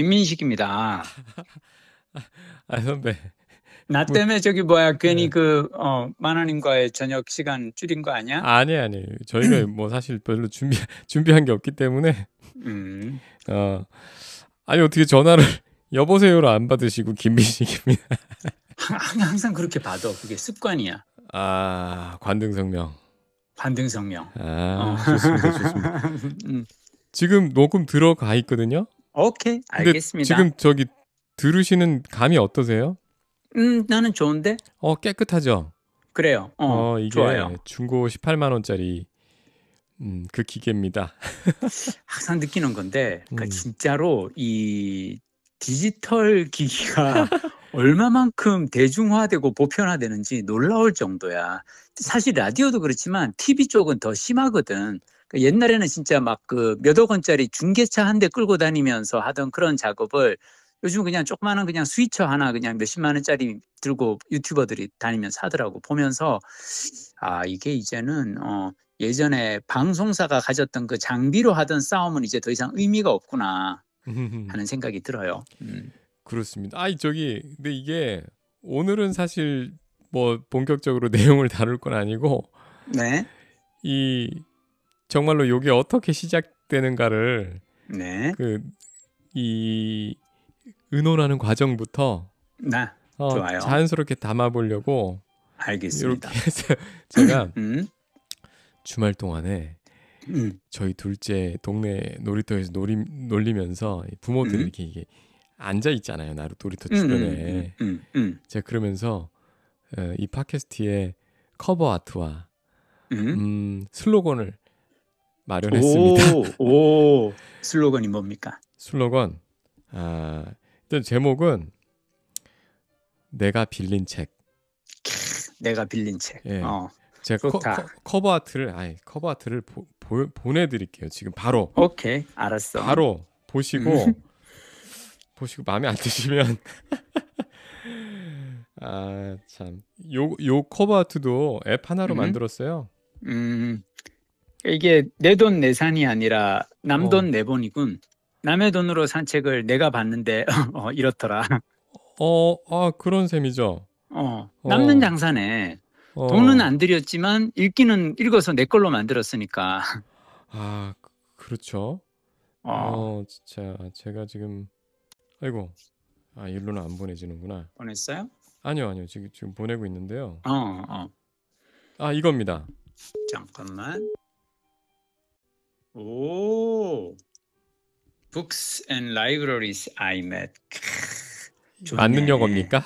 김민식입니다. 아 선배. 나 때문에 저기 뭐야 괜히 네. 그어 만화님과의 저녁 시간 줄인 거 아니야? 아니 아니 저희가 뭐 사실 별로 준비 준비한 게 없기 때문에 음. 어 아니 어떻게 전화를 여보세요로 안 받으시고 김민식입니다. 항상 그렇게 받아 그게 습관이야. 아 관등성명. 관등성명. 아 어. 좋습니다 좋습니다. 음. 지금 녹음 들어가 있거든요. 오케이 알겠습니다. 지금 저기 들으시는 감이 어떠세요? 음 나는 좋은데. 어 깨끗하죠. 그래요. 어, 어 이게 좋아요. 중고 18만 원짜리 음, 그 기계입니다. 항상 느끼는 건데, 그러니까 음. 진짜로 이 디지털 기기가 얼마만큼 대중화되고 보편화되는지 놀라울 정도야. 사실 라디오도 그렇지만 TV 쪽은 더 심하거든. 그러니까 옛날에는 진짜 막 그 몇억 원짜리 중계차 한 대 끌고 다니면서 하던 그런 작업을 요즘 그냥 조그마한 그냥 스위처 하나 그냥 몇십만 원짜리 들고 유튜버들이 다니면서 하더라고 보면서 아 이게 이제는 어 예전에 방송사가 가졌던 그 장비로 하던 싸움은 이제 더 이상 의미가 없구나 하는 생각이 들어요. 음. 그렇습니다. 아이 저기 근데 이게 오늘은 사실 뭐 본격적으로 내용을 다룰 건 아니고 네. 이 정말로 이게 어떻게 시작되는가를 네. 그이 의논하는 과정부터 네. 어, 좋아요. 자연스럽게 담아보려고 알겠습니다. 이렇게 해서 제가 음? 주말 동안에 음. 저희 둘째 동네 놀이터에서 놀이, 놀리면서 부모들이 음. 이렇게 이게 앉아 있잖아요. 나루 놀이터 음, 음, 주변에. 음, 제가 그러면서 어, 이 팟캐스트의 커버 아트와 음, 슬로건을 마련했습니다. 오, 오 슬로건이 뭡니까? 슬로건 아 일단 제목은 내가 빌린 책. 내가 빌린 책. 예. 어. 제가 커, 버 아트를 아니 커버 아트를 보, 보, 보내드릴게요. 지금 바로. 오케이, 알았어. 바로 보시고 음. 보시고 마음에 안 드시면 아참요요 커버 아트도 앱 하나로 음. 만들었어요. 음 이게 내 돈 내산이 아니라 남돈 어. 내본이군. 남의 돈으로 산 책을 내가 봤는데 어, 이렇더라. 어, 아 그런 셈이죠. 어, 남는 어. 장사네. 어. 돈은 안 들였지만 읽기는 읽어서 내 걸로 만들었으니까. 아, 그, 그렇죠. 어. 어, 진짜 제가 지금 아이고. 아, 일로는 안 보내지는구나. 보냈어요? 아니요, 아니요. 지금 지금 보내고 있는데요. 어, 어. 아, 이겁니다. 잠깐만. 오. Books and Libraries I met. 맞는 영어입니까?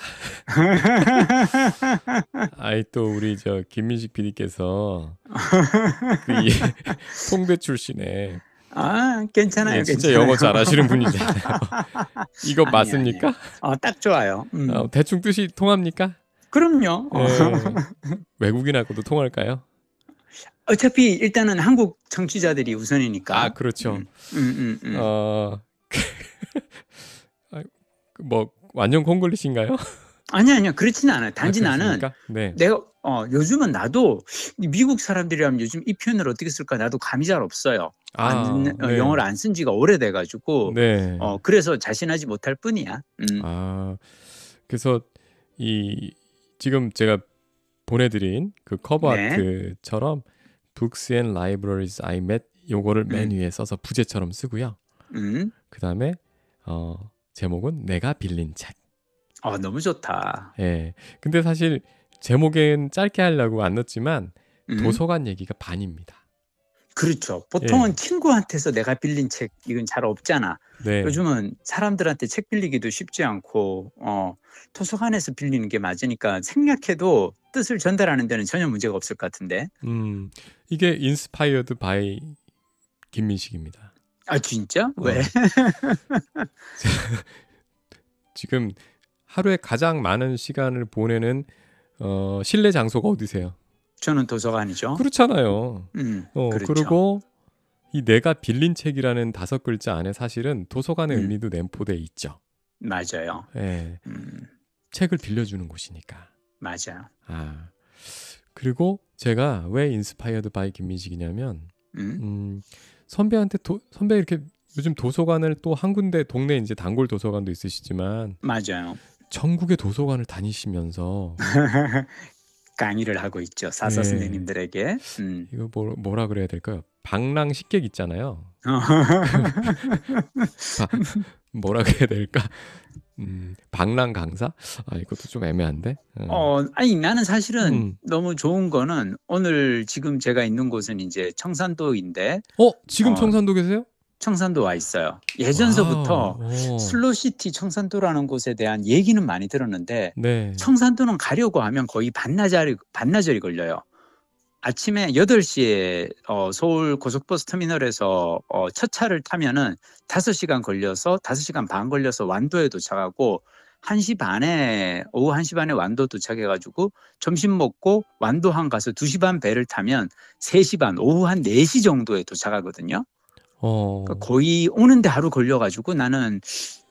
아이 또 우리 저 김민식 PD께서 그 통대 출신에 아 괜찮아요. 예, 진짜 괜찮아요. 영어 잘하시는 분이잖아요. 이거 아니, 맞습니까? 아니, 어, 딱 좋아요. 음. 어, 대충 뜻이 통합니까? 그럼요. 예. 외국인하고도 통할까요? 어차피 일단은 한국 정치자들이 우선이니까. 아 그렇죠. 음, 음, 음, 음. 어, 뭐 완전 콩글리시인가요? 아니 아니요 그렇지는 않아요. 단지 아, 나는 네. 내가 어 요즘은 나도 미국 사람들이라면 요즘 이 표현을 어떻게 쓸까 나도 감이 잘 없어요. 아, 안, 어, 네. 영어를 안 쓴 지가 오래돼가지고 네. 어 그래서 자신하지 못할 뿐이야. 음. 아 그래서 이 지금 제가 보내드린 그 커버 네. 아트처럼 Books and Libraries I Met 요거를 맨 음. 위에 써서 부제처럼 쓰고요. 음. 그 다음에 어 제목은 내가 빌린 책. 아 너무 좋다. 예. 근데 사실 제목엔 짧게 하려고 안 넣었지만 음. 도서관 얘기가 반입니다. 그렇죠. 보통은 예. 친구한테서 내가 빌린 책 이건 잘 없잖아. 네. 요즘은 사람들한테 책 빌리기도 쉽지 않고 어, 도서관에서 빌리는 게 맞으니까 생략해도 뜻을 전달하는 데는 전혀 문제가 없을 것 같은데. 음, 이게 inspired by 김민식입니다. 아 진짜? 어. 왜? 지금 하루에 가장 많은 시간을 보내는 어, 실내 장소가 어디세요? 저는 도서관이죠. 그렇잖아요. 음, 어, 그렇죠. 그리고 이 내가 빌린 책이라는 다섯 글자 안에 사실은 도서관의 음. 의미도 내포돼 있죠. 맞아요. 네. 음. 책을 빌려주는 곳이니까. 맞아요. 아 그리고 제가 왜 inspired by 김민식이냐면 음? 음 선배한테 도, 선배 이렇게 요즘 도서관을 또 한 군데 동네 이제 단골 도서관도 있으시지만 맞아요. 전국의 도서관을 다니시면서 강의를 하고 있죠. 사서 네. 선생님들에게. 음. 이거 뭐, 뭐라 그래야 될까요? 방랑 식객 있잖아요. 바, 뭐라 그래야 될까? 음, 방랑 강사? 아 이것도 좀 애매한데. 어, 어, 아니 나는 사실은 음. 너무 좋은 거는 오늘 지금 제가 있는 곳은 이제 청산도인데 어 지금 어. 청산도 계세요? 청산도 와 있어요. 예전서부터 wow. 어. 슬로시티 청산도라는 곳에 대한 얘기는 많이 들었는데 네. 청산도는 가려고 하면 거의 반나절이 반나절이 걸려요. 아침에 8시에 어, 서울 고속버스 터미널에서 어, 첫 차를 타면은 5시간 걸려서 5시간 반 걸려서 완도에 도착하고 1시 반에 오후 1시 반에 완도 도착해 가지고 점심 먹고 완도항 가서 2시 반 배를 타면 3시 반 오후 한 4시 정도에 도착하거든요. 어. 그러니까 거의 오는데 하루 걸려가지고 나는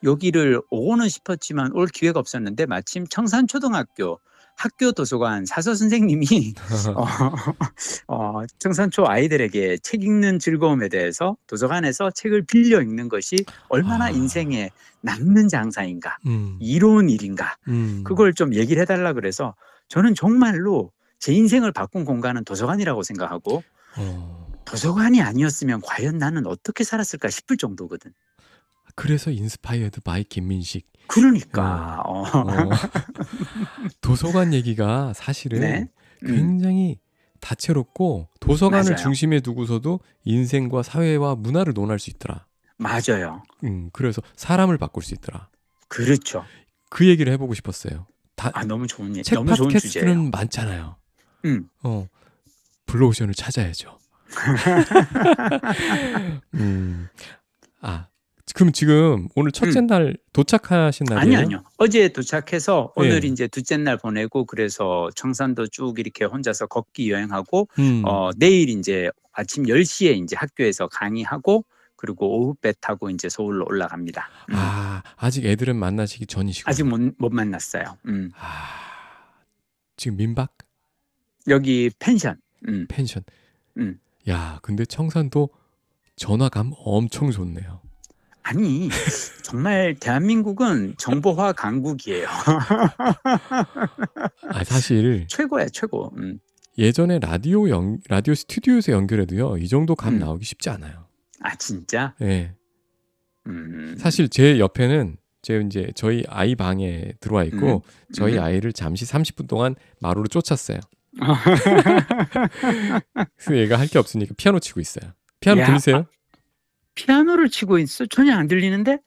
여기를 오고는 싶었지만 올 기회가 없었는데 마침 청산초등학교 학교 도서관 사서 선생님이 어, 어, 청산초 아이들에게 책 읽는 즐거움에 대해서 도서관에서 책을 빌려 읽는 것이 얼마나 아. 인생에 남는 장사인가 음. 이로운 일인가 음. 그걸 좀 얘기를 해달라 그래서 저는 정말로 제 인생을 바꾼 공간은 도서관이라고 생각하고 어. 도서관이 아니었으면 과연 나는 어떻게 살았을까 싶을 정도거든. 그래서 inspired by 김민식. 그러니까 어. 어. 도서관 얘기가 사실은 네. 음, 굉장히 다채롭고 도서관을 맞아요. 중심에 두고서도 인생과 사회와 문화를 논할 수 있더라. 맞아요. 음, 그래서 사람을 바꿀 수 있더라. 그렇죠. 그 얘기를 해보고 싶었어요. 다, 아 너무 좋은 예, 책 너무 좋은 주제예요. 많잖아요. 음. 어, 블루오션을 찾아야죠. 음, 아, 그럼 지금 오늘 첫째 음. 날 도착하신 날이에요? 아니요, 아니요. 어제 도착해서 오늘 네. 이제 둘째 날 보내고 그래서 청산도 쭉 이렇게 혼자서 걷기 여행하고 음. 어 내일 이제 아침 10시에 이제 학교에서 강의하고 그리고 오후 배 타고 이제 서울로 올라갑니다. 음. 아, 아직 애들은 만나시기 전이시고. 아직 못, 못 만났어요. 음. 아, 지금 민박 여기 펜션. 음. 펜션. 음. 야, 근데 청산도 전화감 엄청 좋네요. 아니 정말 대한민국은 정보화 강국이에요. 아, 사실 최고야 최고. 음. 예전에 라디오 연 라디오 스튜디오에서 연결해도요. 이 정도 감 음. 나오기 쉽지 않아요. 아 진짜? 예. 음. 사실 제 옆에는 제 이제 저희 아이 방에 들어와 있고 저희 음. 아이를 잠시 30분 동안 마루로 쫓았어요. 그래서 얘가 할 게 없으니까 피아노 치고 있어요. 피아노 야. 들리세요? 피아노를 치고 있어? 전혀 안 들리는데?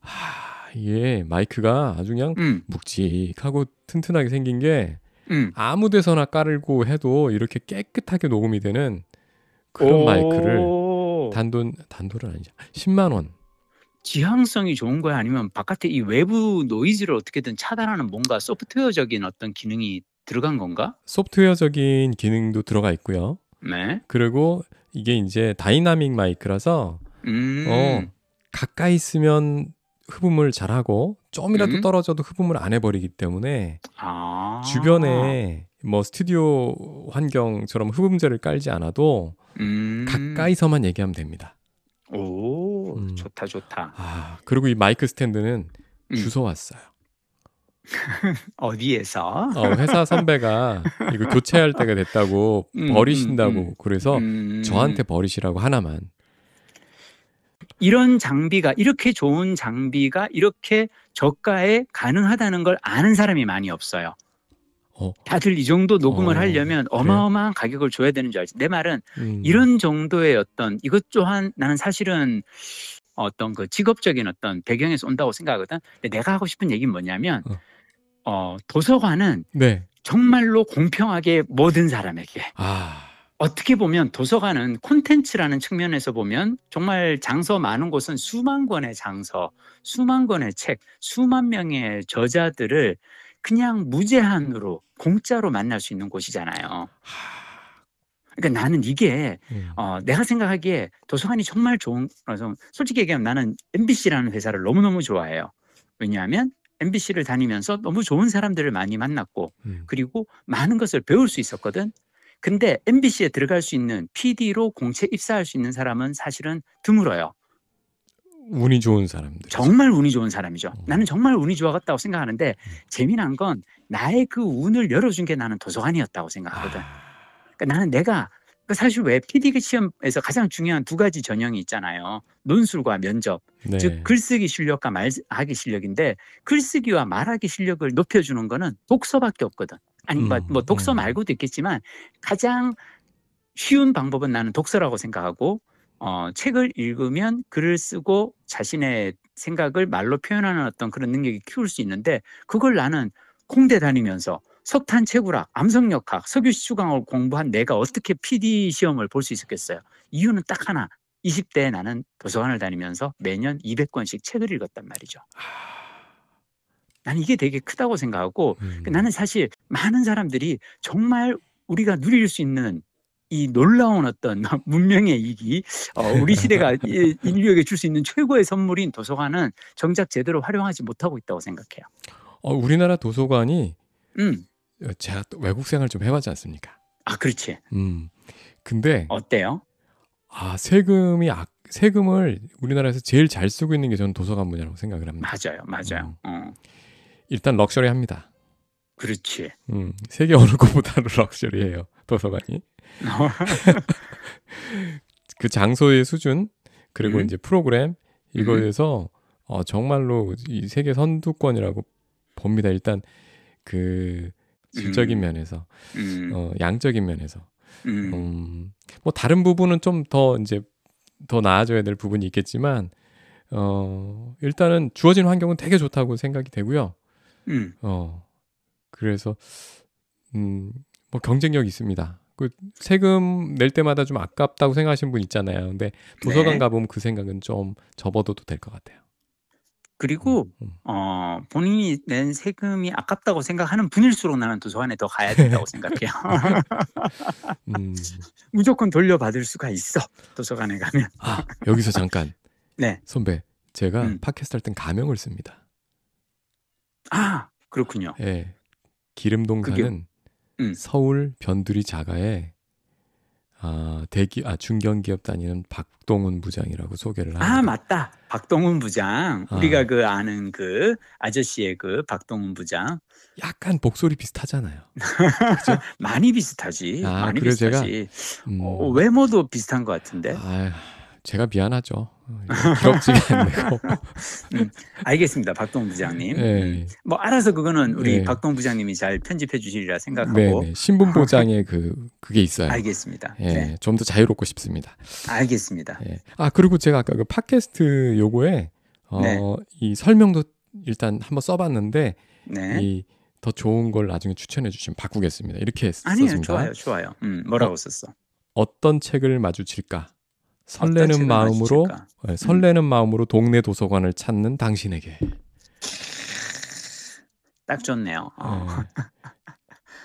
아, 이게 마이크가 아주 그냥 음. 묵직하고 튼튼하게 생긴 게 음. 아무 데서나 깔고 해도 이렇게 깨끗하게 녹음이 되는 그런 마이크를 오. 단돈 단돈은 아니죠. 10만 원. 지향성이 좋은 거야? 아니면 바깥에 이 외부 노이즈를 어떻게든 차단하는 뭔가 소프트웨어적인 어떤 기능이 들어간 건가? 소프트웨어적인 기능도 들어가 있고요. 네. 그리고 이게 이제 다이나믹 마이크라서 음. 어, 가까이 있으면 흡음을 잘하고 좀이라도 음. 떨어져도 흡음을 안 해버리기 때문에 아. 주변에 뭐 스튜디오 환경처럼 흡음재를 깔지 않아도 음. 가까이서만 얘기하면 됩니다. 오, 음. 좋다, 좋다. 아 그리고 이 마이크 스탠드는 음. 주워 왔어요. 어디에서? 어, 회사 선배가 이거 교체할 때가 됐다고 음, 버리신다고 음, 음. 그래서 음. 저한테 버리시라고 하나만. 이런 장비가 이렇게 좋은 장비가 이렇게 저가에 가능하다는 걸 아는 사람이 많이 없어요. 어. 다들 이 정도 녹음을 어, 하려면? 어마어마한 가격을 줘야 되는 줄 알지. 내 말은 음. 이런 정도의 어떤 이것 또한 나는 사실은 어떤 그 직업적인 어떤 배경에서 온다고 생각하거든. 근데 내가 하고 싶은 얘기는 뭐냐면 어. 어, 도서관은 네. 정말로 공평하게 모든 사람에게 아 어떻게 보면 도서관은 콘텐츠라는 측면에서 보면 정말 장서 많은 곳은 수만 권의 장서, 수만 권의 책, 수만 명의 저자들을 그냥 무제한으로 공짜로 만날 수 있는 곳이잖아요. 하, 그러니까 나는 이게 음. 어, 내가 생각하기에 도서관이 정말 좋은 그래서 솔직히 얘기하면 나는 MBC라는 회사를 너무너무 좋아해요. 왜냐하면 MBC를 다니면서 너무 좋은 사람들을 많이 만났고 음. 그리고 많은 것을 배울 수 있었거든. 근데 MBC에 들어갈 수 있는 PD로 공채 입사할 수 있는 사람은 사실은 드물어요. 운이 좋은 사람들. 정말 운이 좋은 사람이죠. 어. 나는 정말 운이 좋았다고 생각하는데 음. 재미난 건 나의 그 운을 열어준 게 나는 도서관이었다고 생각하거든. 아, 그러니까 나는 내가 그 사실 왜 PD 시험에서 가장 중요한 두 가지 전형이 있잖아요. 논술과 면접. 네. 즉 글쓰기 실력과 말하기 실력인데 글쓰기와 말하기 실력을 높여주는 거는 독서밖에 없거든. 아니 뭐, 음, 뭐 독서 음. 말고도 있겠지만 가장 쉬운 방법은 나는 독서라고 생각하고 어, 책을 읽으면 글을 쓰고 자신의 생각을 말로 표현하는 어떤 그런 능력이 키울 수 있는데 그걸 나는 공대 다니면서 석탄 채굴학, 암석역학, 석유시 추강을 공부한 내가 어떻게 PD 시험을 볼 수 있었겠어요? 이유는 딱 하나. 20대에 나는 도서관을 다니면서 매년 200권씩 책을 읽었단 말이죠. 나는 이게 되게 크다고 생각하고 음. 그 나는 사실 많은 사람들이 정말 우리가 누릴 수 있는 이 놀라운 어떤 문명의 이기, 어, 우리 시대가 이- 인류에게 줄 수 있는 최고의 선물인 도서관은 정작 제대로 활용하지 못하고 있다고 생각해요. 어, 우리나라 도서관이 음, 어, 제가 또 외국 생활 좀 해봤지 않습니까? 아 그렇지. 음. 근데 어때요? 아 세금이 악, 세금을 우리나라에서 제일 잘 쓰고 있는 게 저는 도서관 분야라고 생각을 합니다. 맞아요, 맞아요. 어, 일단 럭셔리합니다. 그렇지. 음, 세계 어느 곳보다도 럭셔리해요 도서관이. 그 장소의 수준 그리고 음. 이제 프로그램 이거에서 어, 정말로 이 세계 선두권이라고 봅니다. 일단 그 질적인 음. 면에서 음, 어, 양적인 면에서 음, 음, 뭐 다른 부분은 좀 더 이제 더 나아져야 될 부분이 있겠지만 어, 일단은 주어진 환경은 되게 좋다고 생각이 되고요. 음. 어, 그래서 음, 뭐 경쟁력이 있습니다. 그 세금 낼 때마다 좀 아깝다고 생각하시는 분 있잖아요. 근데 도서관 네. 가보면 그 생각은 좀 접어둬도 될 것 같아요. 그리고 음. 어, 본인이 낸 세금이 아깝다고 생각하는 분일수록 나는 도서관에 더 가야 된다고 생각해요. 음, 무조건 돌려받을 수가 있어. 도서관에 가면. 아 여기서 잠깐 네. 선배 제가 음. 팟캐스트 할 땐 가명을 씁니다. 아, 그렇군요. 예, 기름동 그게- 사는 음. 서울 변두리 자가에 아 대기 아 중견 기업 다니는 박동훈 부장이라고 소개를 합니다. 아, 맞다. 박동훈 부장. 아. 우리가 그 아는 그 아저씨의 그 박동훈 부장. 약간 목소리 비슷하잖아요. 많이 비슷하지. 아, 많이 그래요? 제가? 비슷하지. 음, 어, 외모도 비슷한 것 같은데. 아, 제가 미안하죠. 어, 기럭지게 안 되고. 알겠습니다. 박동훈 부장님. 네. 뭐 알아서 그거는 우리 네. 박동훈 부장님이 잘 편집해 주시리라 네, 생각하고 네. 신분 보장에 그 그게 있어요. 알겠습니다. 예, 네. 좀더 자유롭고 싶습니다. 알겠습니다. 예. 아 그리고 제가 아까 그 팟캐스트 요거에 어, 네. 이 설명도 일단 한번 써봤는데 네. 이더 좋은 걸 나중에 추천해 주시면 바꾸겠습니다. 이렇게 아니요, 썼습니다. 좋아요, 좋아요. 음, 뭐라고 썼어? 어떤 책을 마주칠까? 설레는 마음으로? 예, 설레는 마음으로 동네 도서관을 찾는 당신에게. 딱 좋네요. 어. 예.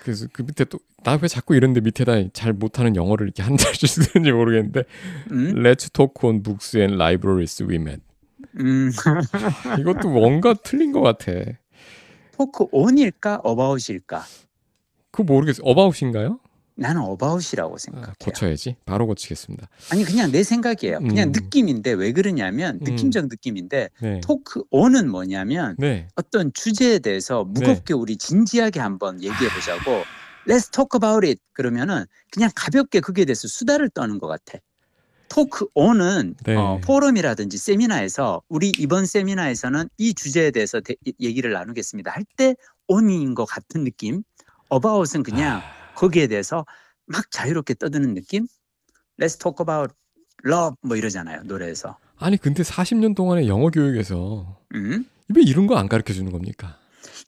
그래서 그 밑에 또 나 왜 자꾸 이런데 밑에다 잘 못하는 영어를 이렇게 한 자씩 쓰는지 모르겠는데 음, Let's talk on books and libraries we met. 음, 이것도 뭔가 틀린 것 같아. 토크 온일까 어바웃일까? 그거 모르겠어. about인가요? 나는 about이라고 아, 생각해요. 고쳐야지. 바로 고치겠습니다. 아니 그냥 내 생각이에요. 그냥 음. 느낌인데 왜 그러냐면 음. 느낌적 느낌인데 네. talk on은 뭐냐면 네. 어떤 주제에 대해서 무겁게 우리 진지하게 한번 얘기해 보자고. Let's talk about it. 그러면은 그냥 가볍게 그게 대해서 수다를 떠는 것 같아. talk on은 네. 어, 포럼이라든지 세미나에서 우리 이번 세미나에서는 이 주제에 대해서 대- 얘기를 나누겠습니다. 할 때 온인 것 같은 느낌. 어바웃은 그냥 아, 거기에 대해서 막 자유롭게 떠드는 느낌. Let's talk about love 뭐 이러잖아요 노래에서. 아니 근데 40년 동안의 영어 교육에서 음? 왜 이런 거 안 가르쳐 주는 겁니까?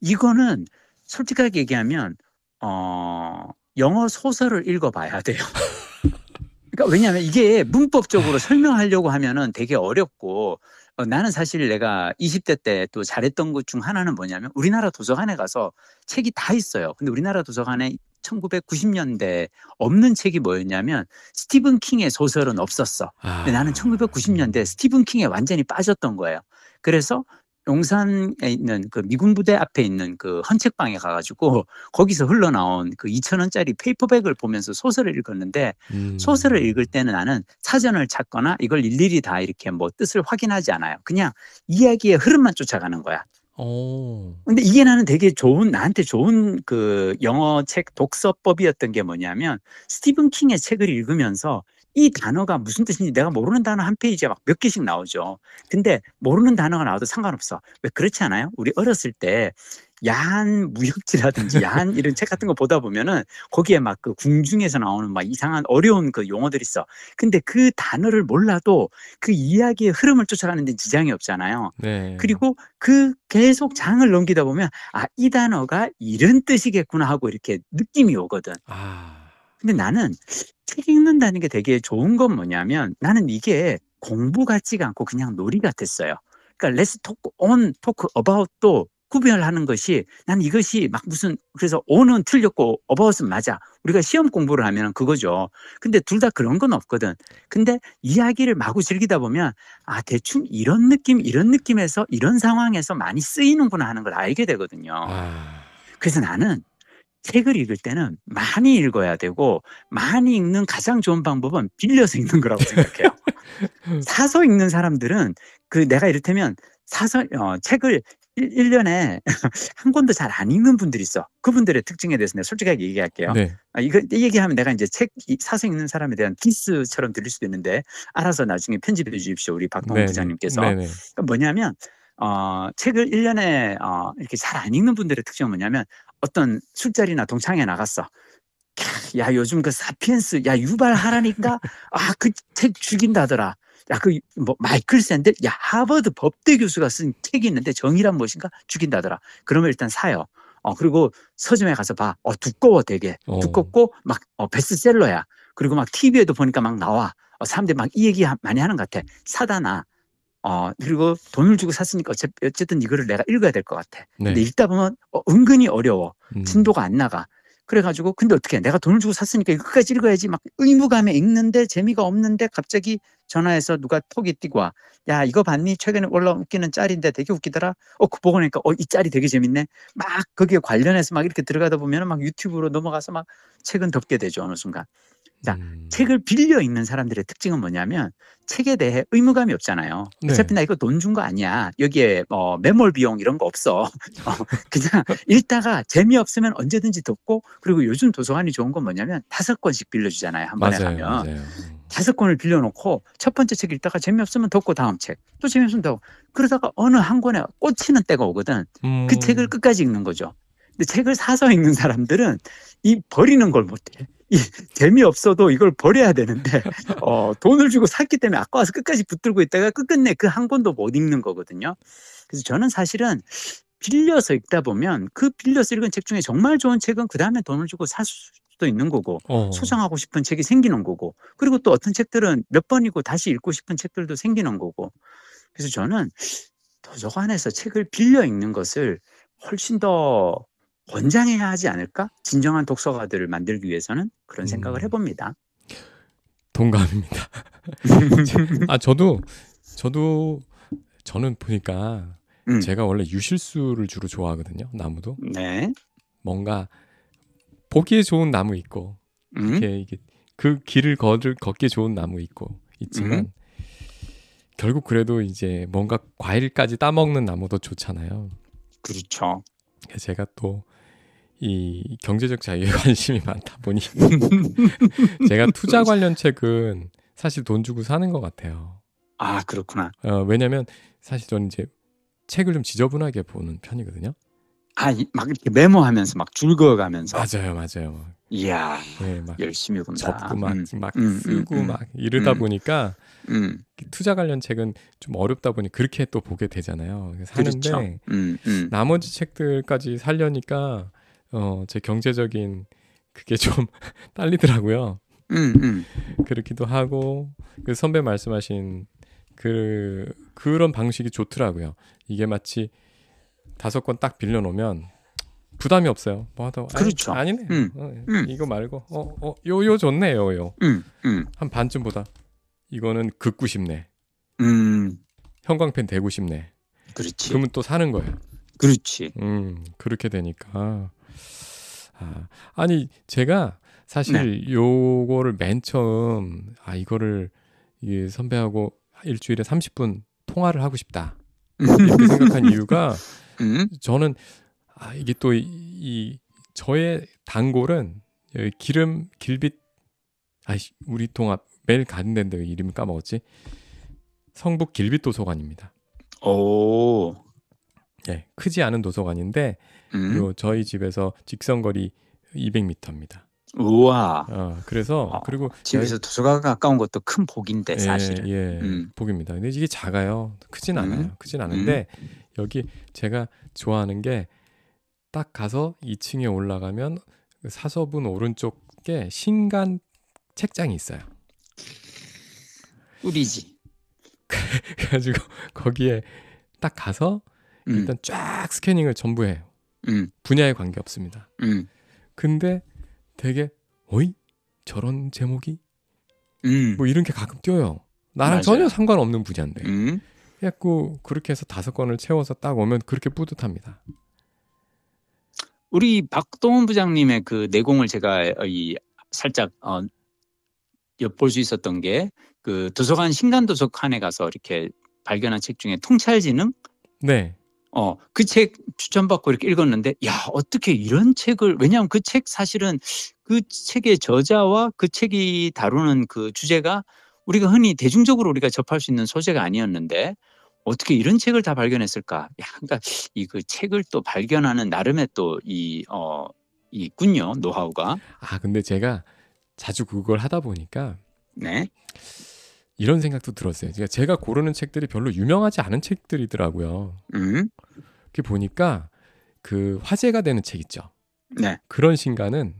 이거는 솔직하게 얘기하면 어, 영어 소설을 읽어봐야 돼요. 그러니까 왜냐하면 이게 문법적으로 설명하려고 하면은 되게 어렵고 어, 나는 사실 내가 20대 때 또 잘했던 것 중 하나는 뭐냐면 우리나라 도서관에 가서 책이 다 있어요. 근데 우리나라 도서관에 1990년대 없는 책이 뭐였냐면 스티븐 킹의 소설은 없었어. 아, 근데 나는 1990년대 스티븐 킹에 완전히 빠졌던 거예요. 그래서 용산에 있는 그 미군 부대 앞에 있는 그 헌책방에 가가지고 거기서 흘러나온 그 2천 원짜리 페이퍼백을 보면서 소설을 읽었는데 음. 소설을 읽을 때는 나는 사전을 찾거나 이걸 일일이 다 이렇게 뭐 뜻을 확인하지 않아요. 그냥 이야기의 흐름만 쫓아가는 거야. 오. 근데 이게 나는 되게 좋은 나한테 좋은 그 영어 책 독서법이었던 게 뭐냐면 스티븐 킹의 책을 읽으면서 이 단어가 무슨 뜻인지 내가 모르는 단어 한 페이지에 막 몇 개씩 나오죠. 근데 모르는 단어가 나와도 상관없어. 왜 그렇지 않아요? 우리 어렸을 때 야한 무협지라든지 야한 이런 책 같은 거 보다 보면은 거기에 막 그 궁중에서 나오는 막 이상한 어려운 그 용어들이 있어. 근데 그 단어를 몰라도 그 이야기의 흐름을 쫓아가는 데 지장이 없잖아요. 네. 그리고 그 계속 장을 넘기다 보면 아, 이 단어가 이런 뜻이겠구나 하고 이렇게 느낌이 오거든. 아. 근데 나는 책 읽는다는 게 되게 좋은 건 뭐냐면 나는 이게 공부 같지가 않고 그냥 놀이 같았어요. 그러니까 let's talk on talk about도 구별하는 것이 난 이것이 막 무슨 그래서 on은 틀렸고 about은 맞아. 우리가 시험 공부를 하면 그거죠. 근데 둘 다 그런 건 없거든. 근데 이야기를 마구 즐기다 보면 아 대충 이런 느낌 이런 느낌에서 이런 상황에서 많이 쓰이는구나 하는 걸 알게 되거든요. 아... 그래서 나는 책을 읽을 때는 많이 읽어야 되고 많이 읽는 가장 좋은 방법은 빌려서 읽는 거라고 생각해요. 사서 읽는 사람들은 그 내가 이를테면 사서 어, 책을 1, 년에한 권도 잘 안 읽는 분들이 있어. 그분들의 특징에 대해서 내가 솔직하게 얘기할게요. 네. 아, 이거 이 얘기하면 내가 이제 책 사서 읽는 사람에 대한 디스처럼 들릴 수도 있는데 알아서 나중에 편집해 주십시오. 우리 박동훈 네. 부장님께서. 네. 그러니까 뭐냐면 어, 책을 1년에 어, 이렇게 잘 안 읽는 분들의 특징은 뭐냐면 어떤 술자리나 동창회 나갔어. 야 요즘 그 사피엔스 야 유발하라니까 아 그 책 죽인다더라. 야그 뭐 마이클 샌델 야 하버드 법대 교수가 쓴 책이 있는데 정의란 무엇인가 죽인다더라. 그러면 일단 사요. 어 그리고 서점에 가서 봐. 어 두꺼워 되게 어. 두껍고 막 어, 베스트셀러야. 그리고 막 TV에도 보니까 막 나와. 어, 사람들이 막 이 얘기 많이 하는 것 같아. 사다 놔. 어, 그리고 돈을 주고 샀으니까 어쨌든 이거를 내가 읽어야 될 것 같아. 네. 근데 읽다 보면 어, 은근히 어려워. 음. 진도가 안 나가. 그래가지고 근데 어떻게 해? 내가 돈을 주고 샀으니까 이거 끝까지 읽어야지 막 의무감에 읽는데 재미가 없는데 갑자기 전화해서 누가 톡이 띄고 와. 야 이거 봤니? 최근에 올라웃기는 짤인데 되게 웃기더라. 어 그 보고 나니까 어 이 짤이 되게 재밌네. 막 거기에 관련해서 막 이렇게 들어가다 보면 막 유튜브로 넘어가서 막 책은 덮게 되죠 어느 순간. 자, 음. 책을 빌려 읽는 사람들의 특징은 뭐냐면 책에 대해 의무감이 없잖아요. 네. 어차피 나 이거 돈 준 거 아니야. 여기에 뭐 매몰 비용 이런 거 없어. 어, 그냥 읽다가 재미없으면 언제든지 덮고 그리고 요즘 도서관이 좋은 건 뭐냐면 다섯 권씩 빌려주잖아요. 한 번에 맞아요, 가면. 맞아요. 다섯 권을 빌려놓고 첫 번째 책 읽다가 재미없으면 덮고 다음 책. 또 재미없으면 덮고. 그러다가 어느 한 권에 꽂히는 때가 오거든. 그 음. 그 책을 끝까지 읽는 거죠. 근데 책을 사서 읽는 사람들은 이 버리는 걸 못해. 이 재미없어도 이걸 버려야 되는데 어, 돈을 주고 샀기 때문에 아까워서 끝까지 붙들고 있다가 끝끝내 그 한 권도 못 읽는 거거든요. 그래서 저는 사실은 빌려서 읽다 보면 그 빌려서 읽은 책 중에 정말 좋은 책은 그 다음에 돈을 주고 살 수도 있는 거고 어. 소장하고 싶은 책이 생기는 거고 그리고 또 어떤 책들은 몇 번이고 다시 읽고 싶은 책들도 생기는 거고 그래서 저는 도서관에서 책을 빌려 읽는 것을 훨씬 더 권장해야 하지 않을까? 진정한 독서가들을 만들기 위해서는 그런 생각을 음. 해봅니다. 동감입니다. 아 저도 저도 저는 보니까 음. 제가 원래 유실수를 주로 좋아하거든요. 나무도. 네. 뭔가 보기에 좋은 나무 있고 음. 이렇게 이게 그 길을 걸을 걷기 좋은 나무 있고 있지만 음. 결국 그래도 이제 뭔가 과일까지 따먹는 나무도 좋잖아요. 그렇죠. 제가 또 이 경제적 자유에 관심이 많다 보니 제가 투자 관련 책은 사실 돈 주고 사는 것 같아요. 아 그렇구나. 어, 왜냐면 사실 저는 이제 책을 좀 지저분하게 보는 편이거든요. 아, 막 이렇게 메모하면서 막 줄거가면서. 맞아요, 맞아요. 이야, 네, 막 열심히 본다. 접고 막, 음. 막 음, 음 쓰고 음, 막 이러다 음. 보니까 음. 투자 관련 책은 좀 어렵다 보니 그렇게 또 보게 되잖아요. 사는데 그렇죠. 나머지 책들까지 살려니까 어, 제 경제적인 그게 좀 딸리더라고요. 음, 음. 그렇기도 하고 그 선배 말씀하신 그 그런 방식이 좋더라고요. 이게 마치 다섯 권 딱 빌려 놓으면 부담이 없어요. 뭐 하다 그렇죠. 아니, 네 음, 어, 음. 이거 말고 어어 요요 좋네 요 요. 음, 음. 한 반쯤 보다 이거는 긋고 싶네. 음. 형광펜 대고 싶네. 그렇지. 그러면 또 사는 거예요. 그렇지. 음, 그렇게 되니까. 아, 아니, 제가 사실 네. 요거를 맨 처음, 아, 이거를 이 선배하고 일주일에 30분 통화를 하고 싶다. 이렇게 생각한 이유가 음? 저는 아, 이게 또이 저의 단골은 기름 길빛 아이 우리 동합 매일 가는 데인데 이름 까먹었지 성북 길빛 도서관입니다. 오. 네, 크지 않은 도서관인데 음? 요 저희 집에서 직선거리 200m입니다. 우와. 어, 그래서 어, 그리고 집에서 도서관 가까운 것도 큰 복인데 사실. 예, 예 음. 복입니다. 근데 이게 작아요. 크진 않아요. 음. 크진 않은데 음. 여기 제가 좋아하는 게 딱 가서 2층에 올라가면 그 사서분 오른쪽에 신간 책장이 있어요. 우리지. 그래가지고 거기에 딱 가서 음. 일단 쫙 스캐닝을 전부 해요. 음. 분야에 관계 없습니다. 음. 근데 되게 어이 저런 제목이 음. 뭐 이런 게 가끔 뛰어요. 나랑 맞아요. 전혀 상관없는 분야인데. 음. 그래갖고 그렇게 해서 다섯 건을 채워서 딱 오면 그렇게 뿌듯합니다. 우리 박동원 부장님의 그 내공을 제가 이 살짝 어, 엿볼 수 있었던 게 그 도서관 신간 도서관에 가서 이렇게 발견한 책 중에 통찰지능 네. 어, 그 책 추천받고 이렇게 읽었는데, 야, 어떻게 이런 책을, 왜냐하면 그 책 사실은 그 책의 저자와 그 책이 다루는 그 주제가 우리가 흔히 대중적으로 우리가 접할 수 있는 소재가 아니었는데, 어떻게 이런 책을 다 발견했을까? 야, 그러니까 이 그 책을 또 발견하는 나름의 또 이, 어, 있군요, 노하우가. 아, 근데 제가 자주 그걸 하다 보니까. 네. 이런 생각도 들었어요. 그러니까 제가 고르는 책들이 별로 유명하지 않은 책들이더라고요. 음. 그 보니까 그 화제가 되는 책 있죠. 네. 그런 신간은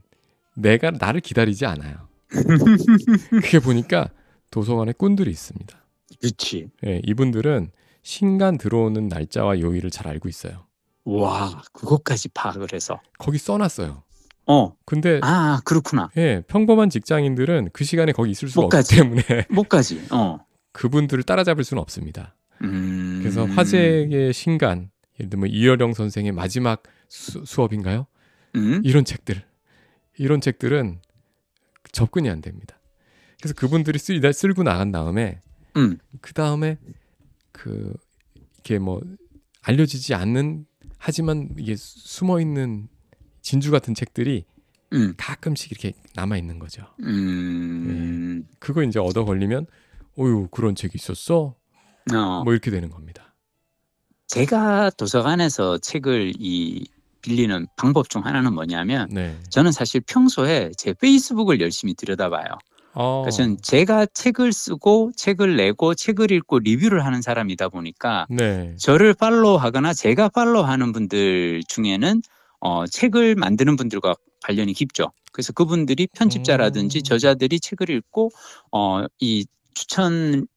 내가 나를 기다리지 않아요. 그게 보니까 도서관에 꾼들이 있습니다. 그렇지. 예, 이분들은 신간 들어오는 날짜와 요일을 잘 알고 있어요. 와, 그것까지 파악을 해서 거기 써놨어요. 어. 근데 아 그렇구나. 예, 평범한 직장인들은 그 시간에 거기 있을 수가 없기. 때문에 못 가지. 어. 그분들을 따라잡을 수는 없습니다. 음... 그래서 화제의 신간, 예를 들면 이열영 선생의 마지막 수, 업인가요 음? 이런 책들, 이런 책들은 접근이 안 됩니다. 그래서 그분들이 쓰, 쓸고 나간 다음에 음. 그 다음에 그 이렇게 뭐 알려지지 않는 하지만 이게 숨어 있는 진주 같은 책들이 음. 가끔씩 이렇게 남아 있는 거죠. 음. 네. 그거 이제 얻어 걸리면 어유 그런 책이 있었어. 어. 뭐 이렇게 되는 겁니다. 제가 도서관에서 책을 이 빌리는 방법 중 하나는 뭐냐면 네. 저는 사실 평소에 제 페이스북을 열심히 들여다봐요. 어. 그래서 제가 책을 쓰고 책을 내고 책을 읽고 리뷰를 하는 사람이다 보니까 네. 저를 팔로우하거나 제가 팔로우하는 분들 중에는 어, 책을 만드는 분들과 관련이 깊죠. 그래서 그분들이 편집자라든지 음. 저자들이 책을 읽고 어, 이 추천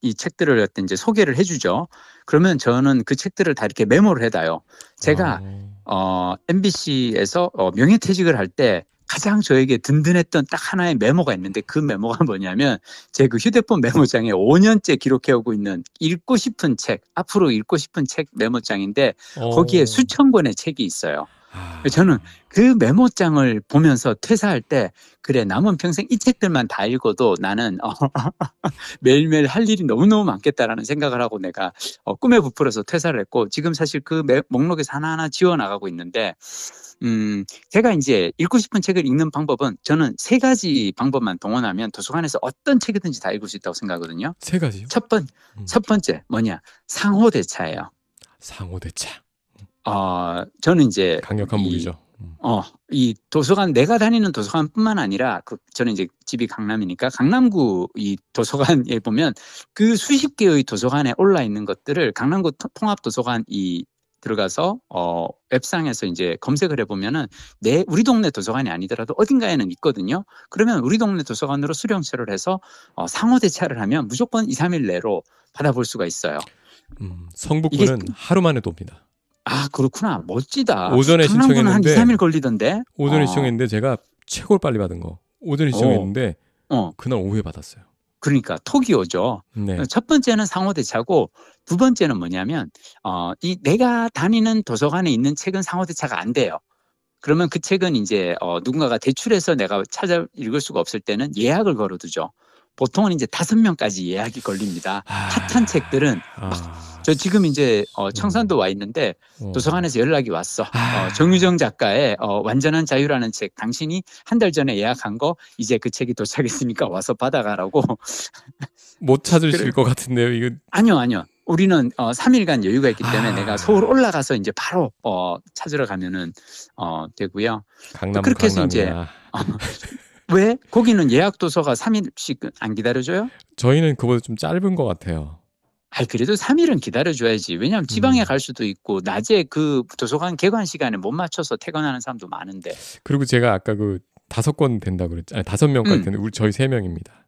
이 책들을 어떤 이제 소개를 해주죠. 그러면 저는 그 책들을 다 이렇게 메모를 해놔요. 제가 어, 어 MBC에서 어, 명예퇴직을 할 때 가장 저에게 든든했던 딱 하나의 메모가 있는데 그 메모가 뭐냐면 제 그 휴대폰 메모장에 5년째 기록해오고 있는 읽고 싶은 책, 앞으로 읽고 싶은 책 메모장인데 거기에 수천 권의 책이 있어요. 아. 저는 그 메모장을 보면서 퇴사할 때 그래 남은 평생 이 책들만 다 읽어도 나는 어, 매일매일 할 일이 너무너무 많겠다라는 생각을 하고 내가 어, 꿈에 부풀어서 퇴사를 했고 지금 사실 그 매, 목록에서 하나하나 지워 나가고 있는데 음, 제가 이제 읽고 싶은 책을 읽는 방법은 저는 세 가지 방법만 동원하면 도서관에서 어떤 책이든지 다 읽을 수 있다고 생각하거든요. 세 가지요? 첫 번, 음. 첫 번째 뭐냐 상호대차예요. 상호대차. 어, 저는 이제 강력한 무기죠. 음. 어, 이 도서관 내가 다니는 도서관뿐만 아니라 그 저는 이제 집이 강남이니까 강남구 이 도서관에 보면 그 수십 개의 도서관에 올라 있는 것들을 강남구 통합 도서관 이 들어가서 어 웹상에서 이제 검색을 해보면은 내 우리 동네 도서관이 아니더라도 어딘가에는 있거든요. 그러면 우리 동네 도서관으로 수령체를 해서 어 상호 대차를 하면 무조건 2, 3일 내로 받아볼 수가 있어요. 음, 성북구는 하루 만에 돕니다. 아 그렇구나 멋지다. 오전에 신청했는데 한 2, 3일 걸리던데. 오전에 어. 신청했는데 제가 최고로 빨리 받은 거. 오전에 신청했는데 어. 어. 그날 오후에 받았어요. 그러니까 토기오죠. 네. 첫 번째는 상호대차고 두 번째는 뭐냐면 어, 이 내가 다니는 도서관에 있는 책은 상호대차가 안 돼요. 그러면 그 책은 이제 어, 누군가가 대출해서 내가 찾아 읽을 수가 없을 때는 예약을 걸어두죠. 보통은 이제 다섯 명까지 예약이 걸립니다. 아... 핫한 책들은 아... 저 지금 이제 어, 청산도 와 있는데 어... 도서관에서 연락이 왔어. 아... 어, 정유정 작가의 어, 완전한 자유라는 책 당신이 한 달 전에 예약한 거 이제 그 책이 도착했으니까 와서 받아가라고. 못 찾으실 그래. 것 같은데요, 이거. 아니요, 아니요. 우리는 어, 3일간 여유가 있기 때문에 아... 내가 서울 올라가서 이제 바로 어, 찾으러 가면은 어, 되고요. 강남 그렇게 해서 이제 어, 왜? 거기는 예약 도서가 3일씩 안 기다려줘요? 저희는 그보다 좀 짧은 것 같아요. 아 그래도 3일은 기다려줘야지. 왜냐하면 지방에 음. 갈 수도 있고 낮에 그 도서관 개관 시간에 못 맞춰서 퇴근하는 사람도 많은데. 그리고 제가 아까 그 다섯 권 된다 그랬죠. 아니 다섯 명까지 음. 되는데 우리 저희 세 명입니다.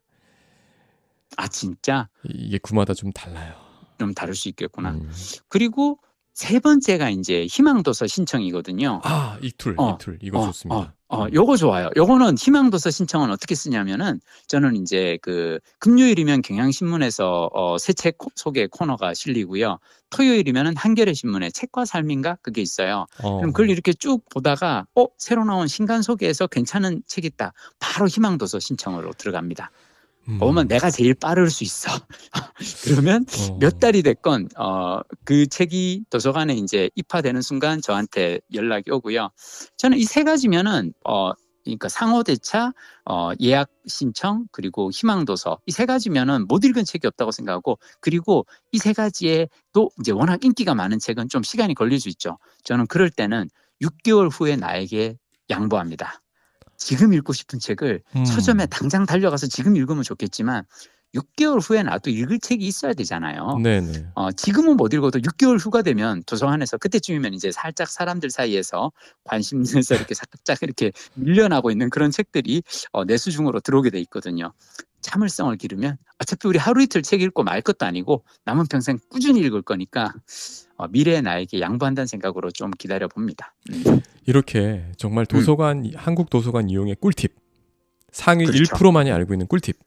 아 진짜? 이게 구마다 좀 달라요. 좀 다를 수 있겠구나. 음. 그리고 세 번째가 이제 희망도서 신청이거든요. 아, 이 tool, 어, 이 tool. 이거 어, 좋습니다. 어, 어, 요거 좋아요. 요거는 희망도서 신청은 어떻게 쓰냐면은 저는 이제 그 금요일이면 경향신문에서 어, 새 책 소개 코너가 실리고요. 토요일이면은 한겨레 신문에 책과 삶인가 그게 있어요. 어. 그럼 그걸 이렇게 쭉 보다가 어 새로 나온 신간 소개에서 괜찮은 책 있다. 바로 희망도서 신청으로 들어갑니다. 음. 보면 내가 제일 빠를 수 있어. 그러면 어. 몇 달이 됐건 어, 그 책이 도서관에 이제 입화되는 순간 저한테 연락이 오고요. 저는 이 세 가지면은 어, 그러니까 상호 대차, 어, 예약 신청 그리고 희망 도서 이 세 가지면은 못 읽은 책이 없다고 생각하고 그리고 이 세 가지에도 이제 워낙 인기가 많은 책은 좀 시간이 걸릴 수 있죠. 저는 그럴 때는 6개월 후에 나에게 양보합니다. 지금 읽고 싶은 책을 음. 서점에 당장 달려가서 지금 읽으면 좋겠지만 6개월 후에 나도 읽을 책이 있어야 되잖아요. 네네. 어, 지금은 못 읽어도 6개월 후가 되면 도서관에서 그때쯤이면 이제 살짝 사람들 사이에서 관심에서 이렇게 살짝 이렇게 밀려나고 있는 그런 책들이 어, 내 수중으로 들어오게 돼 있거든요. 참을성을 기르면 어차피 우리 하루 이틀 책 읽고 말 것도 아니고 남은 평생 꾸준히 읽을 거니까 어, 미래의 나에게 양보한다는 생각으로 좀 기다려 봅니다. 음. 이렇게 정말 도서관 음. 한국 도서관 이용의 꿀팁 상위 그렇죠. 1%만이 알고 있는 꿀팁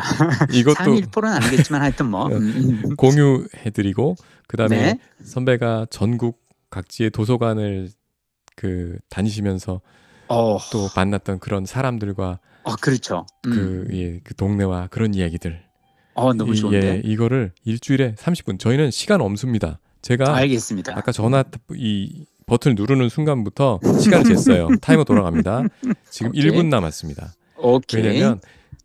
이것도 상위 1%는 아니겠지만 하여튼 뭐 음, 음, 음. 공유해드리고 그다음에 네. 선배가 전국 각지의 도서관을 그 다니시면서 어... 또 만났던 그런 사람들과 어, 그렇죠. 그, 예, 그 동네와 그런 이야기들. 어, 너무 좋은데. 예, 이거를 일주일에 30분. 저희는 시간 없습니다. 제가 알겠습니다. 아까 전화 이 버튼 누르는 순간부터 시간을 쟀어요. 타이머 돌아갑니다. 지금 오케이. 1분 남았습니다. 오케이. 왜냐면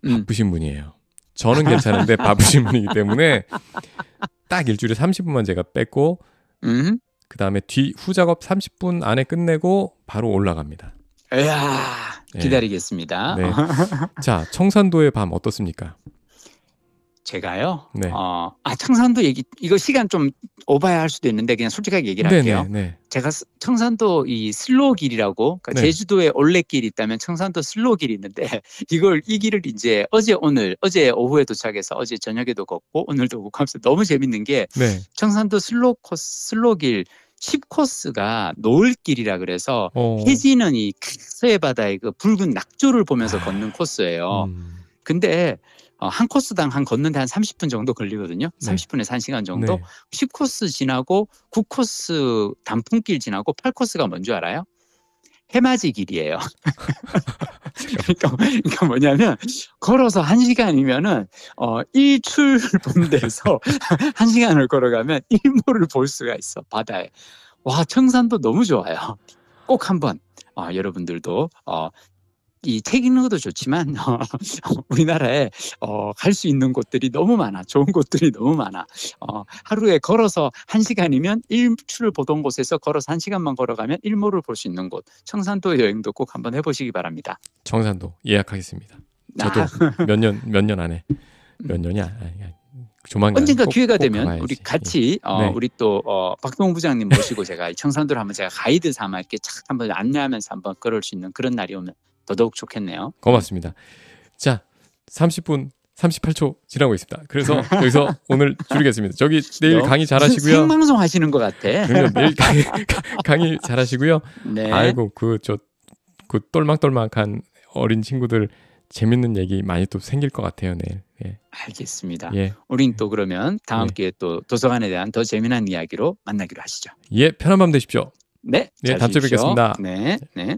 음. 바쁘신 분이에요. 저는 괜찮은데 바쁘신 분이기 때문에 딱 일주일에 30분만 제가 뺐고 음. 그 다음에 뒤 후작업 30분 안에 끝내고 바로 올라갑니다. 이야 기다리겠습니다. 네. 자 청산도의 밤 어떻습니까? 제가요. 네. 어, 아 청산도 얘기 이거 시간 좀 오바야 할 수도 있는데 그냥 솔직하게 얘기를 할게요. 네네, 네. 제가 청산도 이 슬로우 길이라고 그러니까 네. 제주도에 올레길이 있다면 청산도 슬로우 길이 있는데 이걸 이 길을 이제 어제 오늘 어제 오후에 도착해서 어제 저녁에도 걷고 오늘도 걷고 하면서 너무 재밌는 게 네. 청산도 슬로우 코스 슬로우 길 10코스가 노을길이라 그래서 어. 해지는 이 서해 바다의 그 붉은 낙조를 보면서 아. 걷는 코스예요. 음. 근데 어, 한 코스당 한 걷는데 한 30분 정도 걸리거든요. 네. 30분에서 1시간 정도. 네. 10코스 지나고 9코스 단풍길 지나고 8코스가 뭔지 알아요? 해맞이 길이에요. 그러니까, 그러니까 뭐냐면 걸어서 1시간이면은 어 일출 본데서 1시간을 걸어가면 일몰을 볼 수가 있어 바다에. 와 청산도 너무 좋아요. 꼭 한번 어, 여러분들도 어, 이 책 읽는 것도 좋지만 어, 우리나라에 어, 갈 수 있는 곳들이 너무 많아. 좋은 곳들이 너무 많아. 어, 하루에 걸어서 한 시간이면 일출을 보던 곳에서 걸어서 한 시간만 걸어가면 일몰을 볼 수 있는 곳. 청산도 여행도 꼭 한번 해보시기 바랍니다. 청산도 예약하겠습니다. 저도 아. 몇년 몇 년 안에 몇 년이야. 아니, 아니. 조만간 언젠가 꼭, 기회가 꼭 되면 가봐야지. 우리 같이 어, 네. 우리 또 어, 박동 부장님 모시고 제가 청산도를 한번 제가 가이드 삼아 이렇게 착 한번 안내하면서 한번 걸을 수 있는 그런 날이 오면 더더욱 좋겠네요. 고맙습니다. 자, 30분 38초 지나고 있습니다. 그래서 여기서 오늘 줄이겠습니다. 저기 내일 강의 잘하시고요. 생방송 하시는 것 같아. 내일 강의, 강의 잘하시고요. 네. 아이고 그 저그 그 똘망똘망한 어린 친구들 재밌는 얘기 많이 또 생길 것 같아요 내일. 예. 알겠습니다. 예. 우린 또 그러면 다음 예. 기회에 또 도서관에 대한 더 재미난 이야기로 만나기로 하시죠. 예, 편한 밤 되십시오. 네, 예, 잘 다음 주에. 뵙겠습니다. 네, 네.